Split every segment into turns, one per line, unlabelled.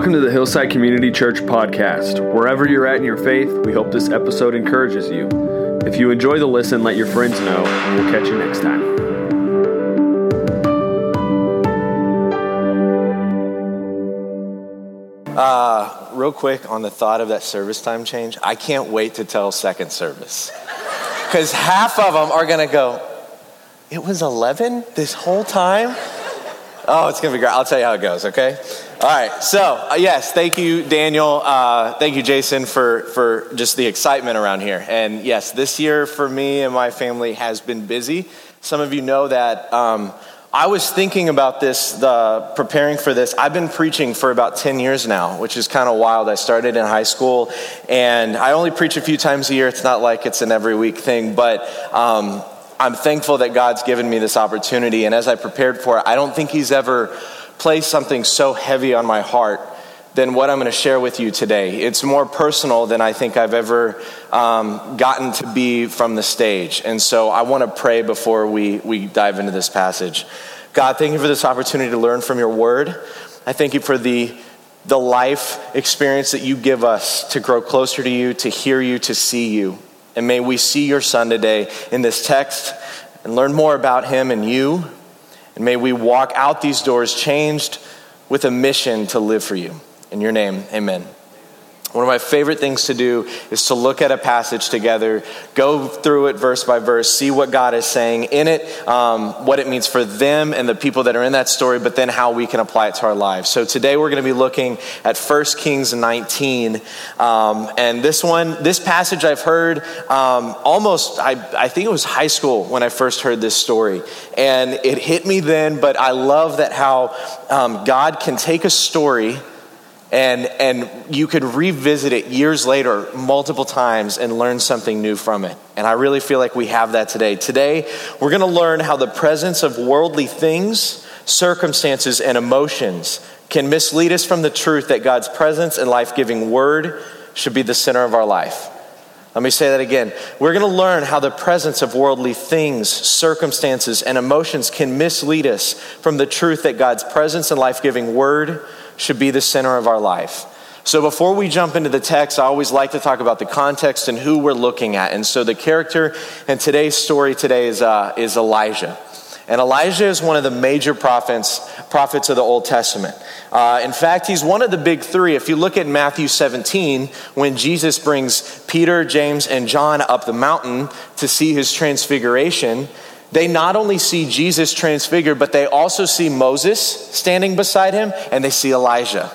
Welcome to the Hillside Community Church podcast. Wherever you're at in your faith, we hope this episode encourages you. If you enjoy the listen, let your friends know, and we'll catch you next time.
Uh, real quick on the thought of that service time change, I can't wait to tell second service. Because half of them are going to go, it was 11 this whole time? Oh, it's going to be great. I'll tell you how it goes, okay? All right. So, uh, yes, thank you, Daniel. Uh, thank you, Jason, for, for just the excitement around here. And yes, this year for me and my family has been busy. Some of you know that um, I was thinking about this, the, preparing for this. I've been preaching for about 10 years now, which is kind of wild. I started in high school, and I only preach a few times a year. It's not like it's an every week thing, but um, I'm thankful that God's given me this opportunity. And as I prepared for it, I don't think He's ever placed something so heavy on my heart than what I'm going to share with you today. It's more personal than I think I've ever um, gotten to be from the stage. And so I want to pray before we, we dive into this passage. God, thank you for this opportunity to learn from your word. I thank you for the, the life experience that you give us to grow closer to you, to hear you, to see you. And may we see your son today in this text and learn more about him and you. And may we walk out these doors changed with a mission to live for you. In your name, amen. One of my favorite things to do is to look at a passage together, go through it verse by verse, see what God is saying in it, um, what it means for them and the people that are in that story, but then how we can apply it to our lives. So today we're going to be looking at 1 Kings 19. Um, and this one, this passage I've heard um, almost, I, I think it was high school when I first heard this story. And it hit me then, but I love that how um, God can take a story and, and you could revisit it years later multiple times and learn something new from it. And I really feel like we have that today. Today, we're going to learn how the presence of worldly things, circumstances, and emotions can mislead us from the truth that God's presence and life giving word should be the center of our life. Let me say that again. We're going to learn how the presence of worldly things, circumstances, and emotions can mislead us from the truth that God's presence and life giving word should be the center of our life. So, before we jump into the text, I always like to talk about the context and who we're looking at. And so, the character in today's story today is, uh, is Elijah. And Elijah is one of the major prophets, prophets of the Old Testament. Uh, in fact, he's one of the big three. If you look at Matthew 17, when Jesus brings Peter, James, and John up the mountain to see his transfiguration, they not only see Jesus transfigured, but they also see Moses standing beside him and they see Elijah.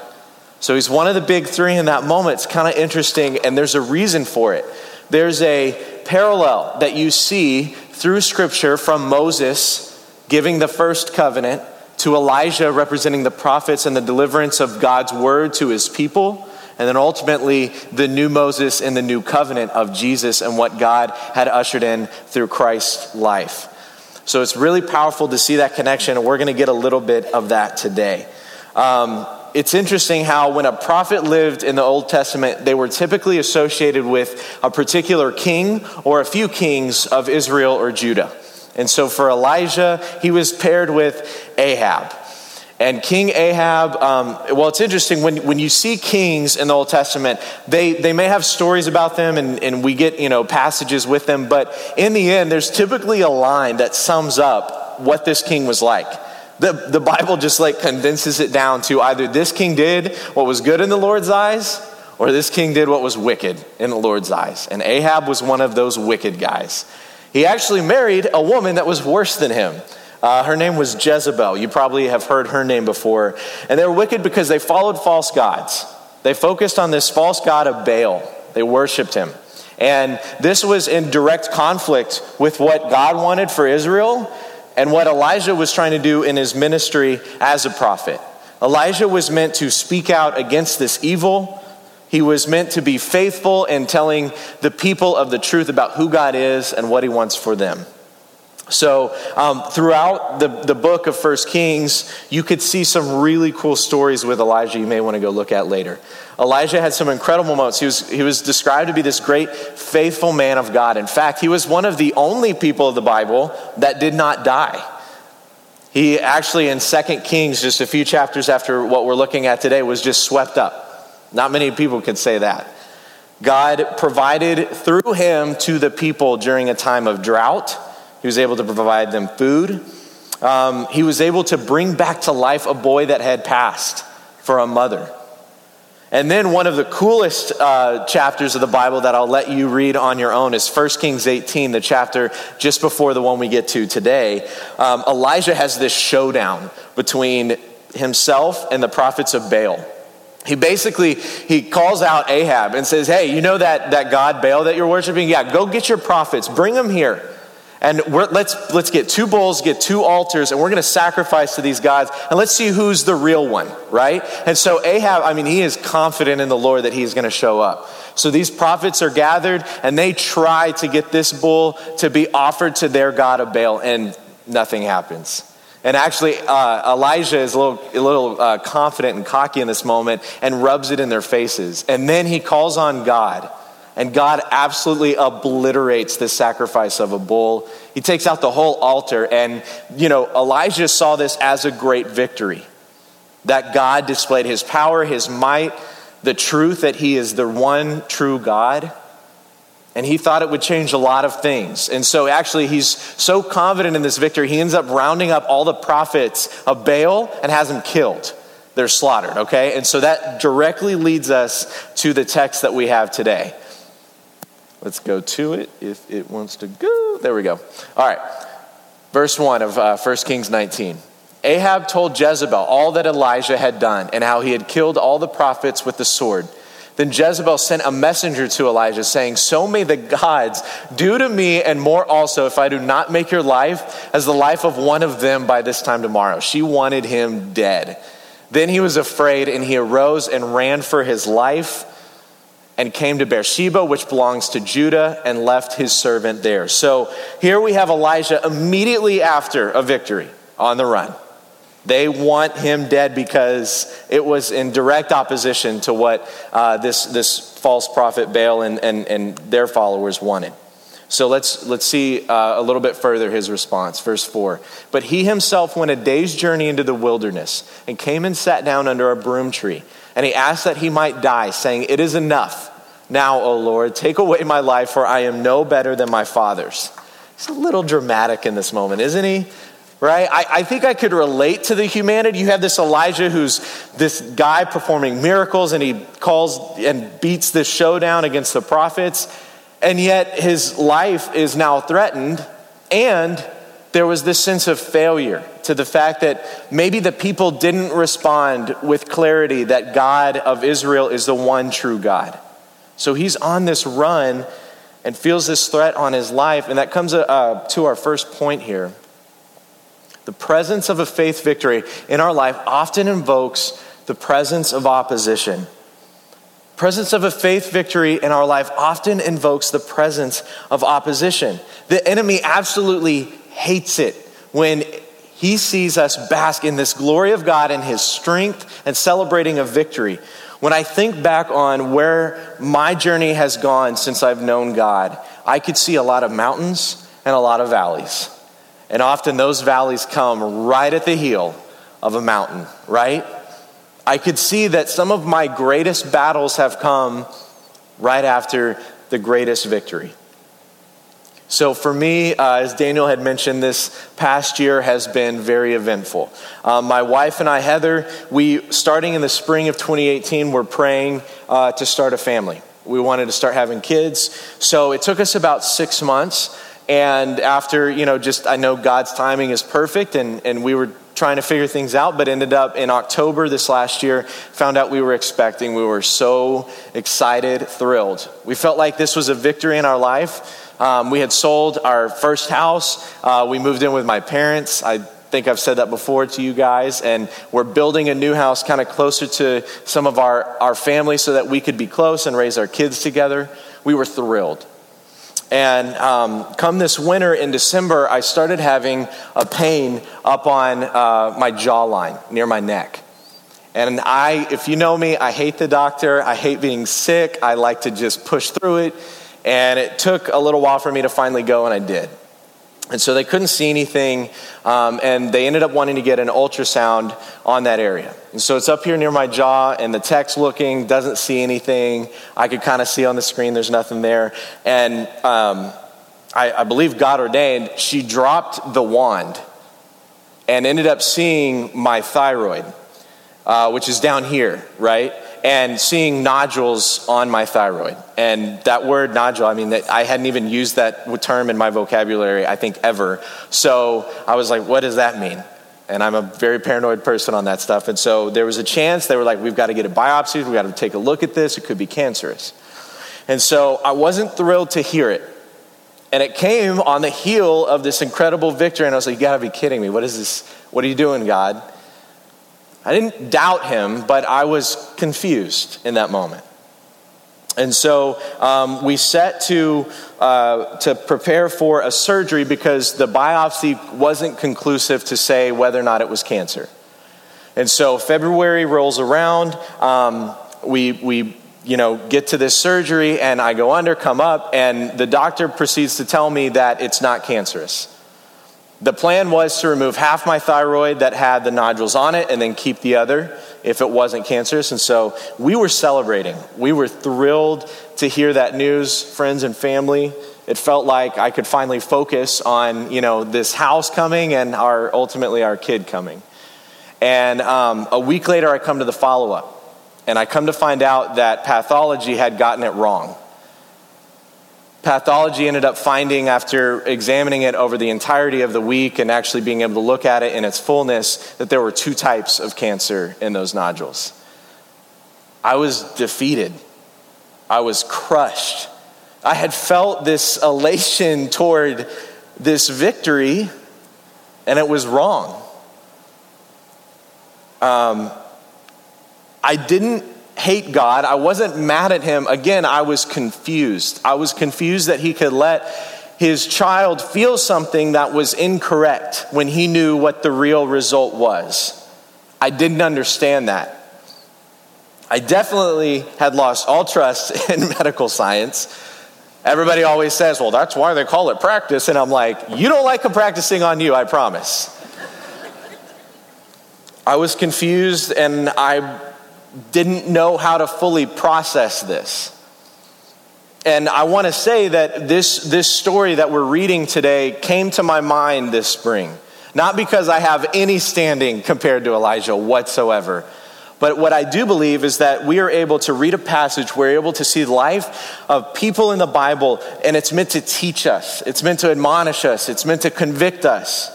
So he's one of the big three in that moment. It's kind of interesting, and there's a reason for it. There's a parallel that you see through scripture from Moses giving the first covenant to Elijah representing the prophets and the deliverance of God's word to his people. And then ultimately, the new Moses and the new covenant of Jesus and what God had ushered in through Christ's life. So it's really powerful to see that connection, and we're going to get a little bit of that today. Um, it's interesting how when a prophet lived in the Old Testament, they were typically associated with a particular king or a few kings of Israel or Judah. And so for Elijah, he was paired with Ahab. And King Ahab, um, well, it's interesting when, when you see kings in the Old Testament, they, they may have stories about them and, and we get, you know, passages with them, but in the end, there's typically a line that sums up what this king was like. The, the Bible just like condenses it down to either this king did what was good in the Lord's eyes or this king did what was wicked in the Lord's eyes. And Ahab was one of those wicked guys. He actually married a woman that was worse than him. Uh, her name was Jezebel. You probably have heard her name before. And they were wicked because they followed false gods. They focused on this false god of Baal, they worshiped him. And this was in direct conflict with what God wanted for Israel and what Elijah was trying to do in his ministry as a prophet. Elijah was meant to speak out against this evil. He was meant to be faithful in telling the people of the truth about who God is and what he wants for them. So, um, throughout the, the book of First Kings, you could see some really cool stories with Elijah you may want to go look at later. Elijah had some incredible moments. He was, he was described to be this great, faithful man of God. In fact, he was one of the only people of the Bible that did not die. He actually, in 2 Kings, just a few chapters after what we're looking at today, was just swept up. Not many people could say that. God provided through him to the people during a time of drought. He was able to provide them food. Um, he was able to bring back to life a boy that had passed for a mother. And then one of the coolest uh, chapters of the Bible that I'll let you read on your own is 1 Kings 18, the chapter just before the one we get to today. Um, Elijah has this showdown between himself and the prophets of Baal. He basically he calls out Ahab and says, "Hey, you know that that god Baal that you're worshiping? Yeah, go get your prophets, bring them here." And let's, let's get two bulls, get two altars, and we're going to sacrifice to these gods, and let's see who's the real one, right? And so Ahab, I mean, he is confident in the Lord that he's going to show up. So these prophets are gathered, and they try to get this bull to be offered to their god of Baal, and nothing happens. And actually, uh, Elijah is a little, a little uh, confident and cocky in this moment and rubs it in their faces. And then he calls on God. And God absolutely obliterates this sacrifice of a bull. He takes out the whole altar. And, you know, Elijah saw this as a great victory that God displayed his power, his might, the truth that he is the one true God. And he thought it would change a lot of things. And so, actually, he's so confident in this victory, he ends up rounding up all the prophets of Baal and has them killed. They're slaughtered, okay? And so that directly leads us to the text that we have today. Let's go to it if it wants to go. There we go. All right. Verse 1 of uh, 1 Kings 19. Ahab told Jezebel all that Elijah had done and how he had killed all the prophets with the sword. Then Jezebel sent a messenger to Elijah, saying, So may the gods do to me and more also if I do not make your life as the life of one of them by this time tomorrow. She wanted him dead. Then he was afraid, and he arose and ran for his life and came to Beersheba, which belongs to Judah, and left his servant there. So here we have Elijah immediately after a victory on the run. They want him dead because it was in direct opposition to what uh, this, this false prophet Baal and, and, and their followers wanted. So let's, let's see uh, a little bit further his response. Verse 4. But he himself went a day's journey into the wilderness and came and sat down under a broom tree. And he asked that he might die, saying, It is enough. Now, O Lord, take away my life, for I am no better than my father's. He's a little dramatic in this moment, isn't he? Right? I, I think I could relate to the humanity. You have this Elijah who's this guy performing miracles, and he calls and beats this showdown against the prophets, and yet his life is now threatened, and there was this sense of failure to the fact that maybe the people didn't respond with clarity that God of Israel is the one true God. So he's on this run and feels this threat on his life. And that comes uh, to our first point here. The presence of a faith victory in our life often invokes the presence of opposition. Presence of a faith victory in our life often invokes the presence of opposition. The enemy absolutely hates it when he sees us bask in this glory of God and his strength and celebrating a victory. When I think back on where my journey has gone since I've known God, I could see a lot of mountains and a lot of valleys. And often those valleys come right at the heel of a mountain, right? I could see that some of my greatest battles have come right after the greatest victory. So, for me, uh, as Daniel had mentioned, this past year has been very eventful. Um, my wife and I, Heather, we, starting in the spring of 2018, were praying uh, to start a family. We wanted to start having kids. So, it took us about six months. And after, you know, just I know God's timing is perfect, and, and we were trying to figure things out, but ended up in October this last year, found out we were expecting. We were so excited, thrilled. We felt like this was a victory in our life. Um, we had sold our first house. Uh, we moved in with my parents. I think I've said that before to you guys. And we're building a new house kind of closer to some of our, our family so that we could be close and raise our kids together. We were thrilled. And um, come this winter in December, I started having a pain up on uh, my jawline near my neck. And I, if you know me, I hate the doctor. I hate being sick. I like to just push through it. And it took a little while for me to finally go, and I did. And so they couldn't see anything, um, and they ended up wanting to get an ultrasound on that area. And so it's up here near my jaw, and the tech's looking, doesn't see anything. I could kind of see on the screen there's nothing there. And um, I, I believe God ordained, she dropped the wand and ended up seeing my thyroid, uh, which is down here, right? And seeing nodules on my thyroid. And that word nodule, I mean, that I hadn't even used that term in my vocabulary, I think, ever. So I was like, what does that mean? And I'm a very paranoid person on that stuff. And so there was a chance they were like, we've got to get a biopsy, we've got to take a look at this, it could be cancerous. And so I wasn't thrilled to hear it. And it came on the heel of this incredible victory. And I was like, you got to be kidding me. What is this? What are you doing, God? I didn't doubt him, but I was confused in that moment. And so um, we set to, uh, to prepare for a surgery because the biopsy wasn't conclusive to say whether or not it was cancer. And so February rolls around. Um, we, we you know, get to this surgery, and I go under, come up, and the doctor proceeds to tell me that it's not cancerous. The plan was to remove half my thyroid that had the nodules on it and then keep the other if it wasn't cancerous. And so we were celebrating. We were thrilled to hear that news, friends and family. It felt like I could finally focus on, you know, this house coming and our ultimately our kid coming. And um, a week later, I come to the follow up, and I come to find out that pathology had gotten it wrong. Pathology ended up finding, after examining it over the entirety of the week and actually being able to look at it in its fullness, that there were two types of cancer in those nodules. I was defeated. I was crushed. I had felt this elation toward this victory, and it was wrong. Um, I didn't hate God. I wasn't mad at him. Again, I was confused. I was confused that he could let his child feel something that was incorrect when he knew what the real result was. I didn't understand that. I definitely had lost all trust in medical science. Everybody always says, well, that's why they call it practice. And I'm like, you don't like them practicing on you, I promise. I was confused and I didn't know how to fully process this. And I want to say that this, this story that we're reading today came to my mind this spring. Not because I have any standing compared to Elijah whatsoever, but what I do believe is that we are able to read a passage, we're able to see the life of people in the Bible, and it's meant to teach us, it's meant to admonish us, it's meant to convict us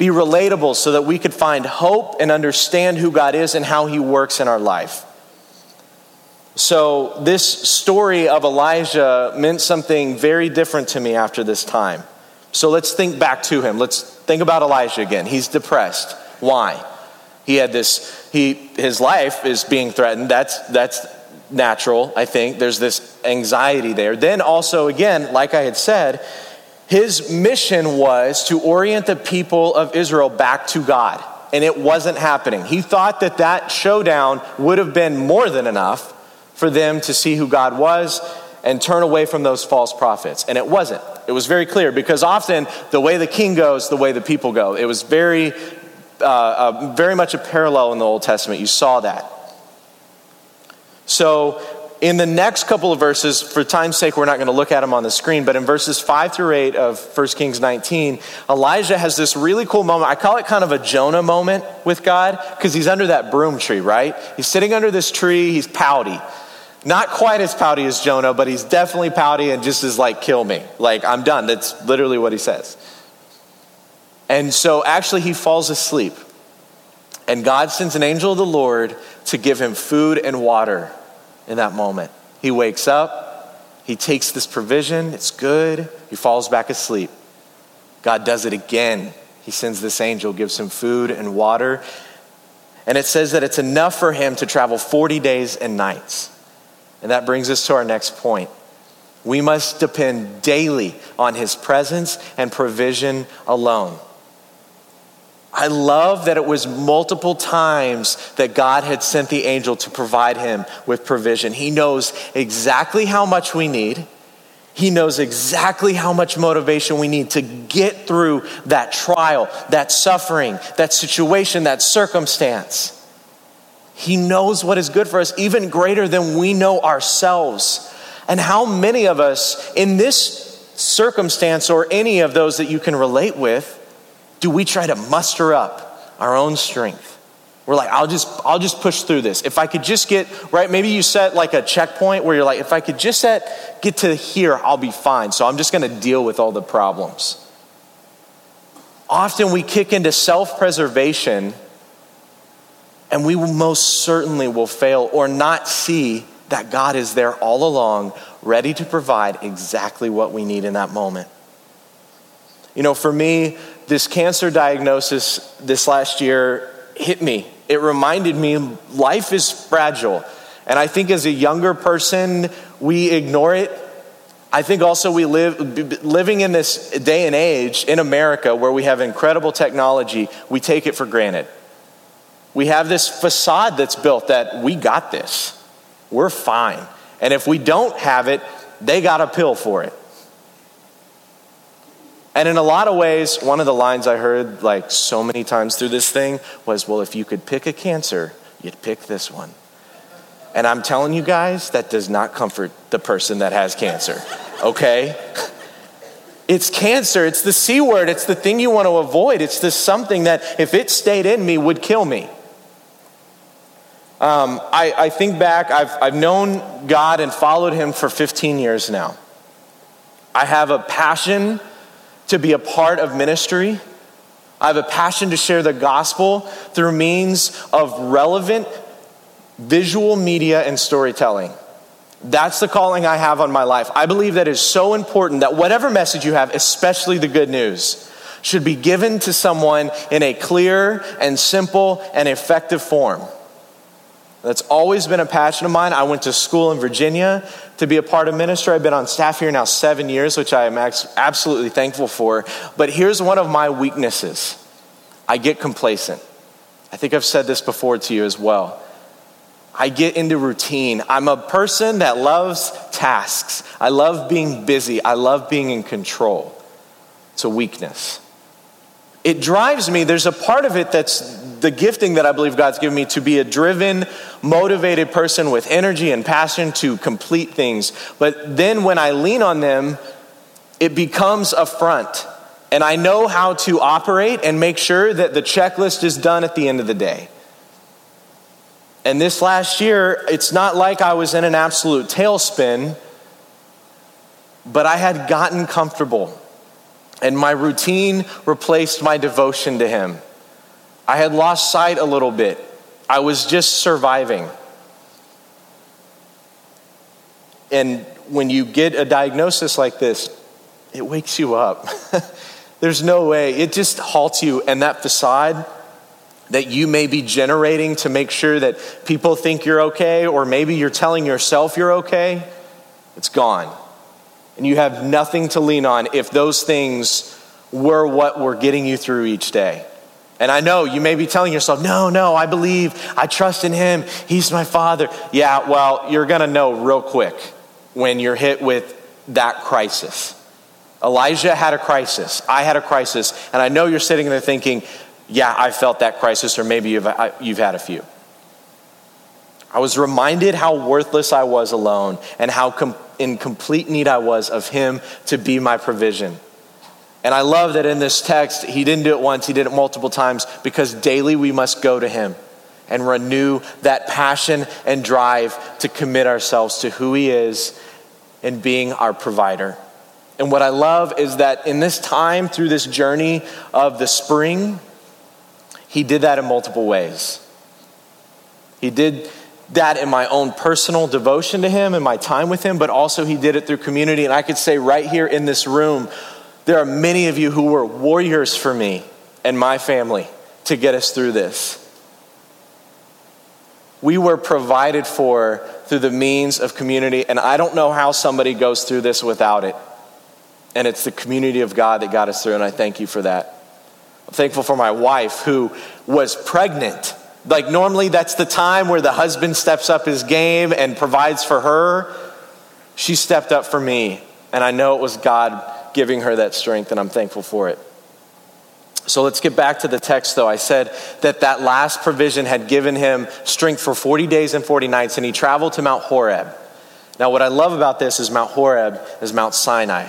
be relatable so that we could find hope and understand who God is and how He works in our life. So, this story of Elijah meant something very different to me after this time. So, let's think back to him. Let's think about Elijah again. He's depressed. Why? He had this, he, his life is being threatened. That's, that's natural, I think. There's this anxiety there. Then, also, again, like I had said, his mission was to orient the people of Israel back to God, and it wasn't happening. He thought that that showdown would have been more than enough for them to see who God was and turn away from those false prophets. And it wasn't. It was very clear because often the way the king goes, the way the people go. It was very, uh, uh, very much a parallel in the Old Testament. You saw that. So in the next couple of verses, for time's sake, we're not going to look at them on the screen, but in verses 5 through 8 of 1 Kings 19, Elijah has this really cool moment. I call it kind of a Jonah moment with God because he's under that broom tree, right? He's sitting under this tree, he's pouty. Not quite as pouty as Jonah, but he's definitely pouty and just is like, kill me. Like, I'm done. That's literally what he says. And so actually, he falls asleep. And God sends an angel of the Lord to give him food and water in that moment. He wakes up, he takes this provision, it's good, he falls back asleep. God does it again. He sends this angel, gives him food and water. And it says that it's enough for him to travel 40 days and nights. And that brings us to our next point. We must depend daily on his presence and provision alone. I love that it was multiple times that God had sent the angel to provide him with provision. He knows exactly how much we need. He knows exactly how much motivation we need to get through that trial, that suffering, that situation, that circumstance. He knows what is good for us, even greater than we know ourselves. And how many of us in this circumstance or any of those that you can relate with do we try to muster up our own strength? We're like, I'll just, I'll just push through this. If I could just get, right, maybe you set like a checkpoint where you're like, if I could just set, get to here, I'll be fine. So I'm just going to deal with all the problems. Often we kick into self preservation and we most certainly will fail or not see that God is there all along, ready to provide exactly what we need in that moment. You know, for me, this cancer diagnosis this last year hit me it reminded me life is fragile. And I think as a younger person, we ignore it. I think also we live, living in this day and age in America where we have incredible technology, we take it for granted. We have this facade that's built that we got this, we're fine. And if we don't have it, they got a pill for it. And in a lot of ways, one of the lines I heard like so many times through this thing was, well, if you could pick a cancer, you'd pick this one. And I'm telling you guys, that does not comfort the person that has cancer, okay? It's cancer, it's the C word, it's the thing you want to avoid. It's this something that, if it stayed in me, would kill me. Um, I, I think back, I've, I've known God and followed Him for 15 years now. I have a passion to be a part of ministry. I have a passion to share the gospel through means of relevant visual media and storytelling. That's the calling I have on my life. I believe that is so important that whatever message you have, especially the good news, should be given to someone in a clear and simple and effective form. That's always been a passion of mine. I went to school in Virginia to be a part of ministry. I've been on staff here now seven years, which I am absolutely thankful for. But here's one of my weaknesses I get complacent. I think I've said this before to you as well. I get into routine. I'm a person that loves tasks. I love being busy. I love being in control. It's a weakness. It drives me. There's a part of it that's the gifting that I believe God's given me to be a driven, motivated person with energy and passion to complete things. But then when I lean on them, it becomes a front. And I know how to operate and make sure that the checklist is done at the end of the day. And this last year, it's not like I was in an absolute tailspin, but I had gotten comfortable. And my routine replaced my devotion to Him. I had lost sight a little bit. I was just surviving. And when you get a diagnosis like this, it wakes you up. There's no way. It just halts you, and that facade that you may be generating to make sure that people think you're okay, or maybe you're telling yourself you're okay, it's gone. And you have nothing to lean on if those things were what were getting you through each day. And I know you may be telling yourself, no, no, I believe, I trust in him, he's my father. Yeah, well, you're to know real quick when you're hit with that crisis. Elijah had a crisis. I had a crisis. And I know you're sitting there thinking, yeah, I felt that crisis, or maybe you've, uh, you've had a few. I was reminded how worthless I was alone and how com- in complete need I was of Him to be my provision. And I love that in this text, he didn't do it once, he did it multiple times because daily we must go to him and renew that passion and drive to commit ourselves to who he is and being our provider. And what I love is that in this time, through this journey of the spring, he did that in multiple ways. He did that in my own personal devotion to him and my time with him, but also he did it through community. And I could say right here in this room, there are many of you who were warriors for me and my family to get us through this. We were provided for through the means of community, and I don't know how somebody goes through this without it. And it's the community of God that got us through, and I thank you for that. I'm thankful for my wife who was pregnant. Like, normally, that's the time where the husband steps up his game and provides for her. She stepped up for me And I know it was God giving her that strength, and I'm thankful for it. So let's get back to the text, though. I said that that last provision had given him strength for 40 days and 40 nights, and he traveled to Mount Horeb. Now, what I love about this is Mount Horeb is Mount Sinai.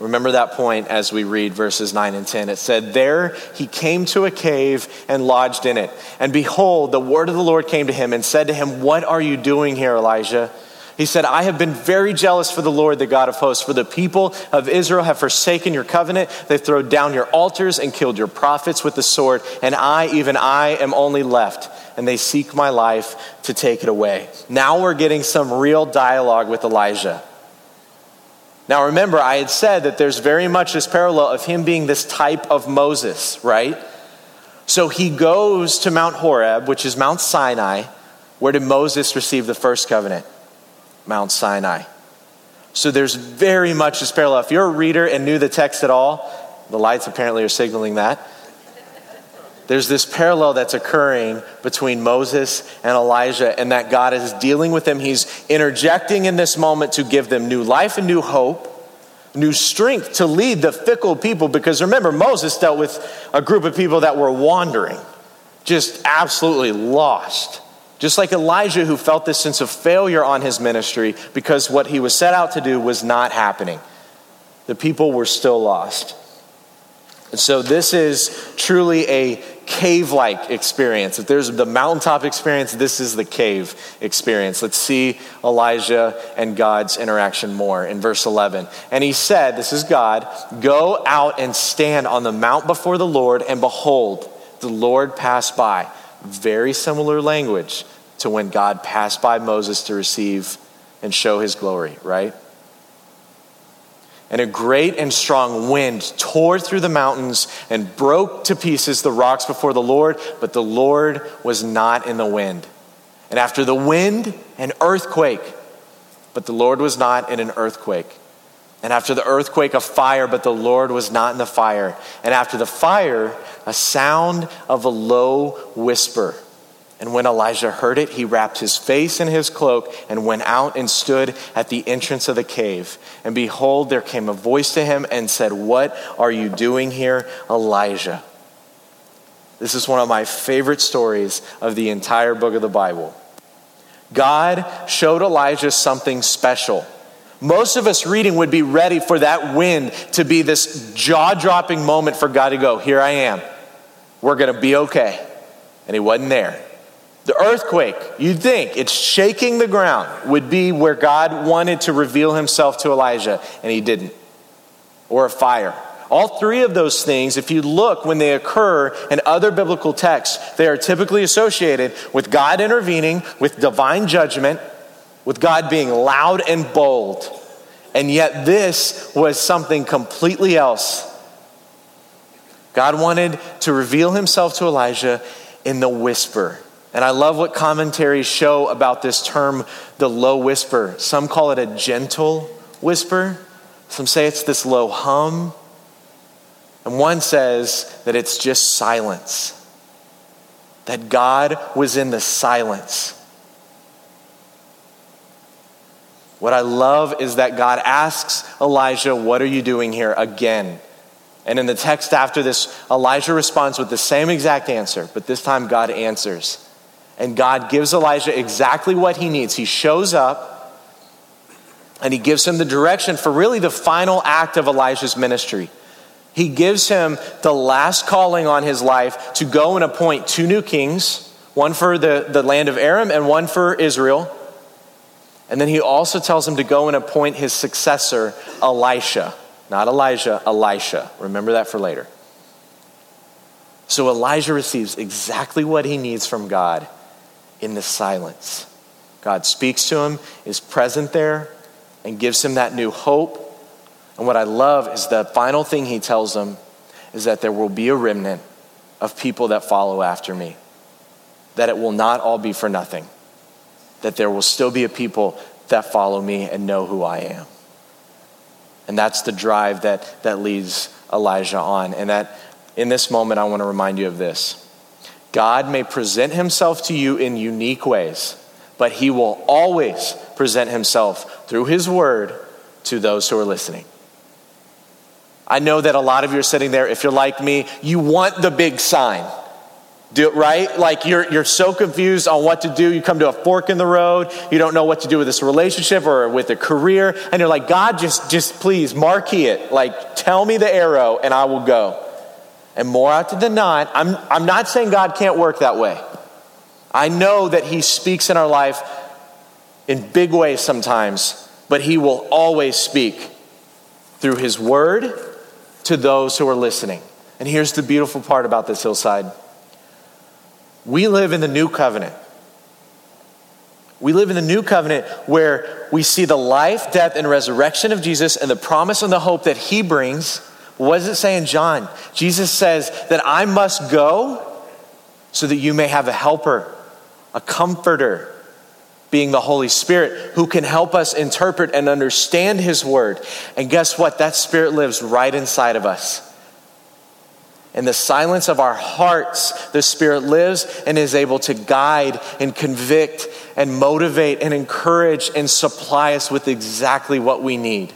Remember that point as we read verses 9 and 10. It said, There he came to a cave and lodged in it. And behold, the word of the Lord came to him and said to him, What are you doing here, Elijah? He said, I have been very jealous for the Lord, the God of hosts, for the people of Israel have forsaken your covenant. They've thrown down your altars and killed your prophets with the sword. And I, even I, am only left, and they seek my life to take it away. Now we're getting some real dialogue with Elijah. Now remember, I had said that there's very much this parallel of him being this type of Moses, right? So he goes to Mount Horeb, which is Mount Sinai. Where did Moses receive the first covenant? Mount Sinai. So there's very much this parallel. If you're a reader and knew the text at all, the lights apparently are signaling that. There's this parallel that's occurring between Moses and Elijah, and that God is dealing with them. He's interjecting in this moment to give them new life and new hope, new strength to lead the fickle people. Because remember, Moses dealt with a group of people that were wandering, just absolutely lost. Just like Elijah, who felt this sense of failure on his ministry because what he was set out to do was not happening. The people were still lost. And so, this is truly a cave like experience. If there's the mountaintop experience, this is the cave experience. Let's see Elijah and God's interaction more in verse 11. And he said, This is God, go out and stand on the mount before the Lord, and behold, the Lord passed by. Very similar language to when God passed by Moses to receive and show his glory, right? And a great and strong wind tore through the mountains and broke to pieces the rocks before the Lord, but the Lord was not in the wind. And after the wind, an earthquake, but the Lord was not in an earthquake. And after the earthquake, a fire, but the Lord was not in the fire. And after the fire, a sound of a low whisper. And when Elijah heard it, he wrapped his face in his cloak and went out and stood at the entrance of the cave. And behold, there came a voice to him and said, What are you doing here, Elijah? This is one of my favorite stories of the entire book of the Bible. God showed Elijah something special. Most of us reading would be ready for that wind to be this jaw dropping moment for God to go, Here I am. We're going to be okay. And he wasn't there. The earthquake, you'd think it's shaking the ground, would be where God wanted to reveal himself to Elijah, and he didn't. Or a fire. All three of those things, if you look when they occur in other biblical texts, they are typically associated with God intervening, with divine judgment, with God being loud and bold. And yet, this was something completely else. God wanted to reveal himself to Elijah in the whisper. And I love what commentaries show about this term, the low whisper. Some call it a gentle whisper, some say it's this low hum. And one says that it's just silence, that God was in the silence. What I love is that God asks Elijah, What are you doing here again? And in the text after this, Elijah responds with the same exact answer, but this time God answers. And God gives Elijah exactly what he needs. He shows up and he gives him the direction for really the final act of Elijah's ministry. He gives him the last calling on his life to go and appoint two new kings, one for the, the land of Aram and one for Israel. And then he also tells him to go and appoint his successor, Elisha. Not Elijah, Elisha. Remember that for later. So Elijah receives exactly what he needs from God in the silence. God speaks to him, is present there, and gives him that new hope. And what I love is the final thing he tells him is that there will be a remnant of people that follow after me, that it will not all be for nothing, that there will still be a people that follow me and know who I am. And that's the drive that, that leads Elijah on. And that in this moment, I want to remind you of this. God may present himself to you in unique ways, but he will always present himself through his word to those who are listening. I know that a lot of you are sitting there, if you're like me, you want the big sign. Do it right? Like you're, you're so confused on what to do. You come to a fork in the road. You don't know what to do with this relationship or with a career. And you're like, God, just, just please marquee it. Like, tell me the arrow and I will go. And more often than not, I'm, I'm not saying God can't work that way. I know that He speaks in our life in big ways sometimes, but He will always speak through His Word to those who are listening. And here's the beautiful part about this hillside we live in the new covenant. We live in the new covenant where we see the life, death, and resurrection of Jesus and the promise and the hope that he brings. What does it say in John? Jesus says that I must go so that you may have a helper, a comforter, being the Holy Spirit, who can help us interpret and understand his word. And guess what? That spirit lives right inside of us. In the silence of our hearts, the Spirit lives and is able to guide and convict and motivate and encourage and supply us with exactly what we need.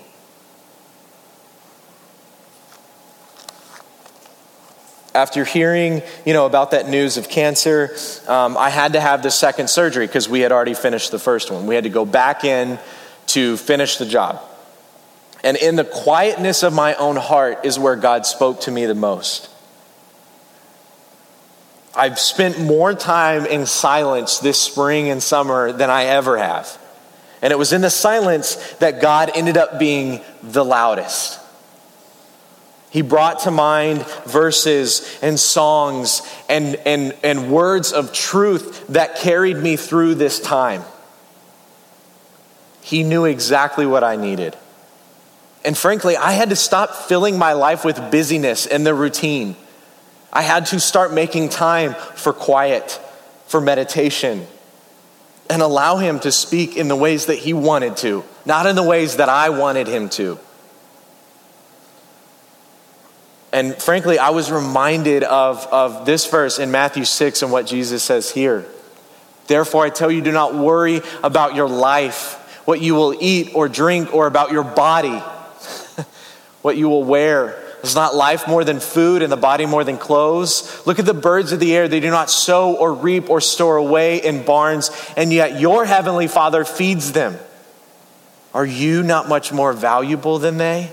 After hearing, you know, about that news of cancer, um, I had to have the second surgery because we had already finished the first one. We had to go back in to finish the job. And in the quietness of my own heart is where God spoke to me the most. I've spent more time in silence this spring and summer than I ever have. And it was in the silence that God ended up being the loudest. He brought to mind verses and songs and, and, and words of truth that carried me through this time. He knew exactly what I needed. And frankly, I had to stop filling my life with busyness and the routine. I had to start making time for quiet, for meditation, and allow Him to speak in the ways that He wanted to, not in the ways that I wanted Him to. And frankly, I was reminded of, of this verse in Matthew 6 and what Jesus says here. Therefore, I tell you, do not worry about your life, what you will eat or drink, or about your body, what you will wear. Is not life more than food and the body more than clothes? Look at the birds of the air. They do not sow or reap or store away in barns, and yet your heavenly Father feeds them. Are you not much more valuable than they?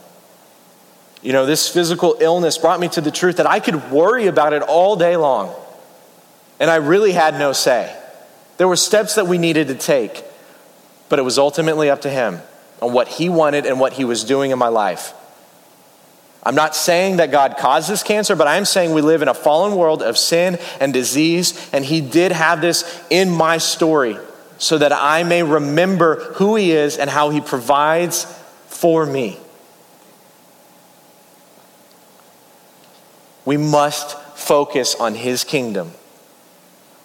You know, this physical illness brought me to the truth that I could worry about it all day long, and I really had no say. There were steps that we needed to take, but it was ultimately up to him on what he wanted and what he was doing in my life. I'm not saying that God caused this cancer, but I'm saying we live in a fallen world of sin and disease, and He did have this in my story so that I may remember who He is and how He provides for me. We must focus on His kingdom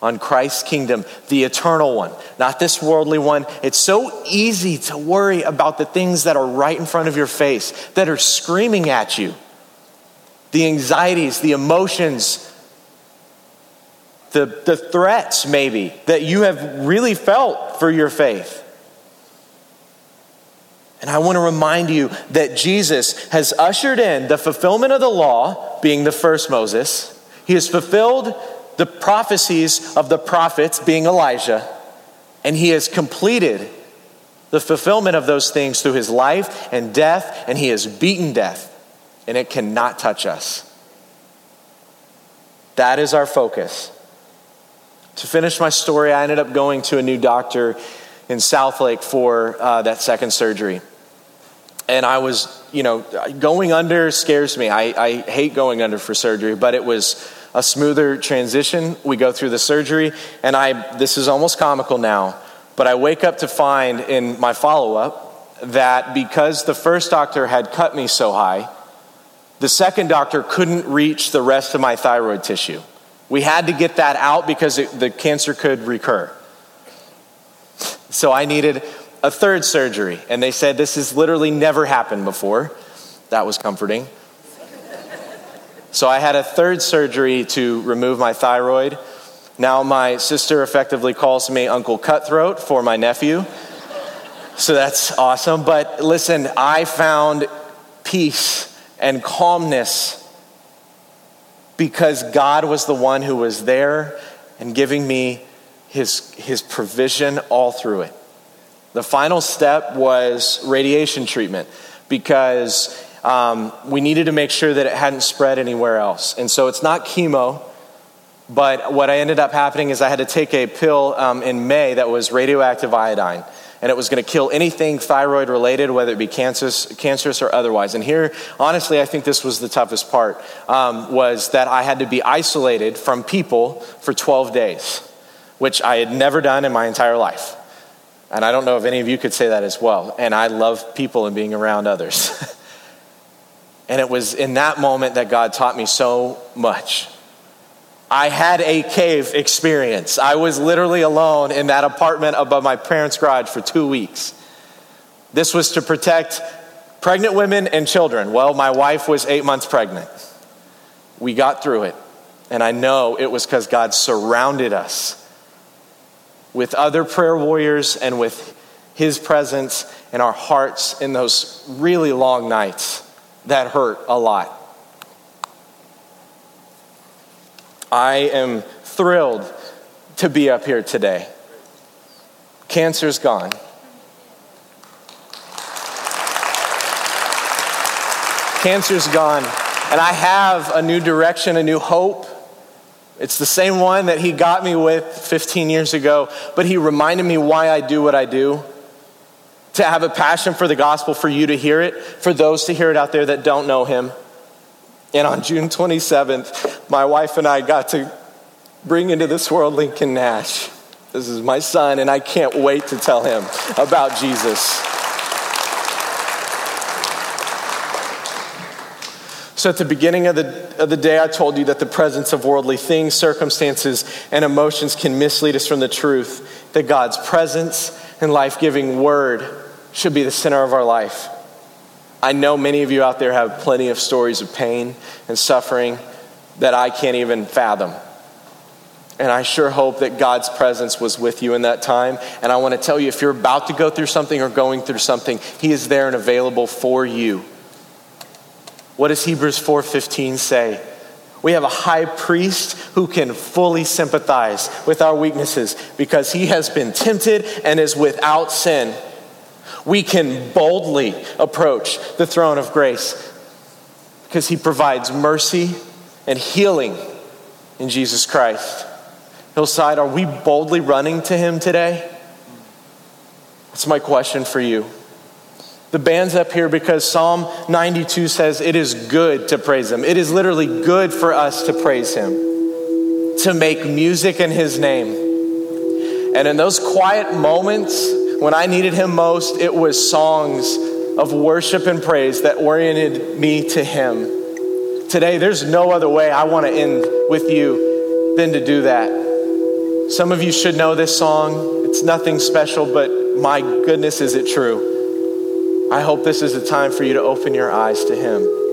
on Christ's kingdom, the eternal one, not this worldly one. It's so easy to worry about the things that are right in front of your face, that are screaming at you. The anxieties, the emotions, the, the threats, maybe, that you have really felt for your faith. And I want to remind you that Jesus has ushered in the fulfillment of the law, being the first Moses. He has fulfilled the prophecies of the prophets, being Elijah, and he has completed the fulfillment of those things through his life and death, and he has beaten death, and it cannot touch us. That is our focus. To finish my story, I ended up going to a new doctor in Southlake for uh, that second surgery. And I was, you know, going under scares me. I, I hate going under for surgery, but it was a smoother transition. We go through the surgery, and I, this is almost comical now, but I wake up to find in my follow up that because the first doctor had cut me so high, The second doctor couldn't reach the rest of my thyroid tissue. We had to get that out because it, the cancer could recur. So I needed a third surgery, and they said this has literally never happened before. That was comforting. So I had a third surgery to remove my thyroid. Now my sister effectively calls me Uncle Cutthroat for my nephew. So that's awesome. But listen, I found peace and calmness because God was the one who was there and giving me his, his provision all through it. The final step was radiation treatment because um, we needed to make sure that it hadn't spread anywhere else. And so it's not chemo, but what I ended up happening is I had to take a pill um, in May that was radioactive iodine and it was going to kill anything thyroid related, whether it be cancerous, cancerous or otherwise. And here, honestly, I think this was the toughest part, um, was that I had to be isolated from people for 12 days, which I had never done in my entire life. And I don't know if any of you could say that as well. And I love people and being around others. and it was in that moment that God taught me so much. I had a cave experience. I was literally alone in that apartment above my parents' garage for two weeks. This was to protect pregnant women and children. Well, my wife was eight months pregnant. We got through it. And I know it was because God surrounded us with other prayer warriors and with His presence in our hearts in those really long nights that hurt a lot. I am thrilled to be up here today. Cancer's gone. Cancer's gone. And I have a new direction, a new hope. It's the same one that he got me with 15 years ago, but he reminded me why I do what I do. To have a passion for the gospel, for you to hear it, for those to hear it out there that don't know him. And on June 27th, my wife and I got to bring into this world Lincoln Nash. This is my son, and I can't wait to tell him about Jesus. So, at the beginning of the, of the day, I told you that the presence of worldly things, circumstances, and emotions can mislead us from the truth that God's presence and life giving word should be the center of our life. I know many of you out there have plenty of stories of pain and suffering that I can't even fathom. And I sure hope that God's presence was with you in that time. And I want to tell you if you're about to go through something or going through something, he is there and available for you. What does Hebrews 4:15 say? We have a high priest who can fully sympathize with our weaknesses because he has been tempted and is without sin we can boldly approach the throne of grace because he provides mercy and healing in Jesus Christ. Hillside, are we boldly running to him today? That's my question for you. The band's up here because Psalm 92 says it is good to praise him. It is literally good for us to praise him, to make music in his name. And in those quiet moments, when I needed Him most, it was songs of worship and praise that oriented me to Him. Today, there's no other way I want to end with you than to do that. Some of you should know this song. It's nothing special, but my goodness, is it true. I hope this is a time for you to open your eyes to Him.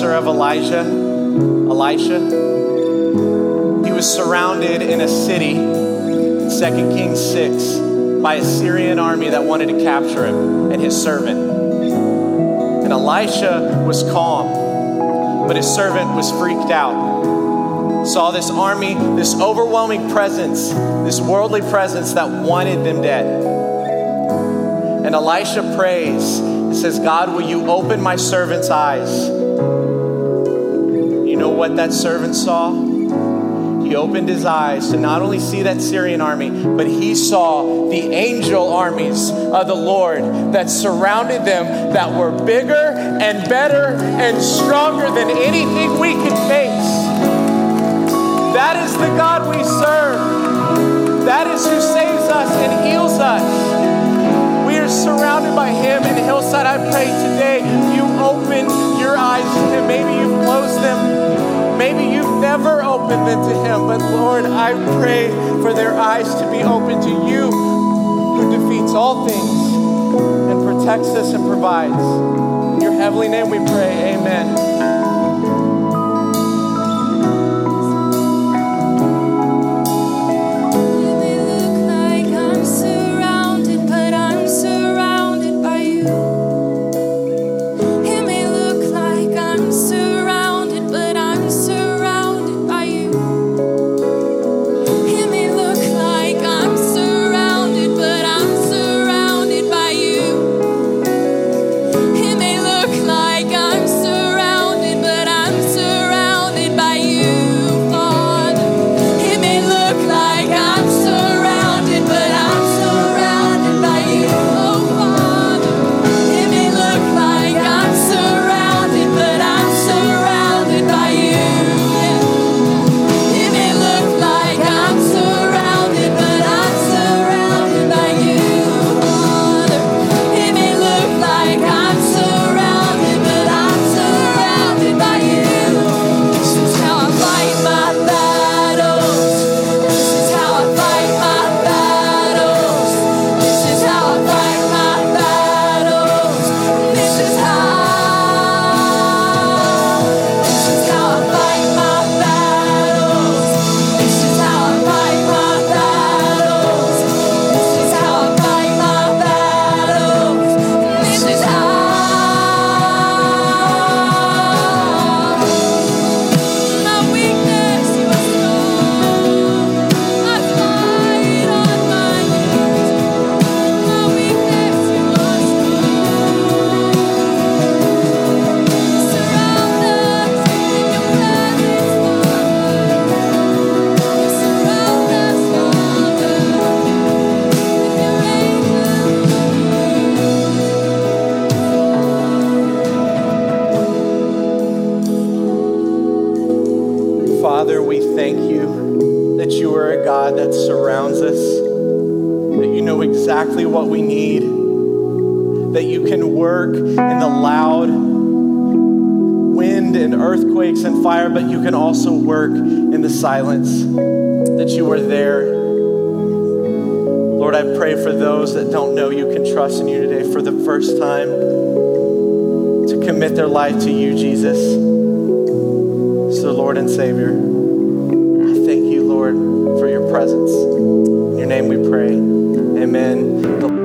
Successor of Elijah, Elisha? He was surrounded in a city, 2 Kings 6, by a Syrian army that wanted to capture him and his servant. And Elisha was calm, but his servant was freaked out. Saw this army, this overwhelming presence, this worldly presence that wanted them dead. And Elisha prays and says, God, will you open my servant's eyes? Know what that servant saw? He opened his eyes to not only see that Syrian army, but he saw the angel armies of the Lord that surrounded them that were bigger and better and stronger than anything we could face. That is the God we serve. That is who saves us and heals us We are surrounded by Him in Hillside, I pray today you open your eyes to Him. Maybe you've closed them. Maybe you've never opened them to Him. But Lord, I pray for their eyes to be open to you who defeats all things and protects us and provides. In your heavenly name we pray. Amen. Silence, that you are there. Lord, I pray for those that don't know you can trust in you today for the first time to commit their life to you, Jesus. So, Lord and Savior, I thank you, Lord, for your presence. In your name we pray. Amen.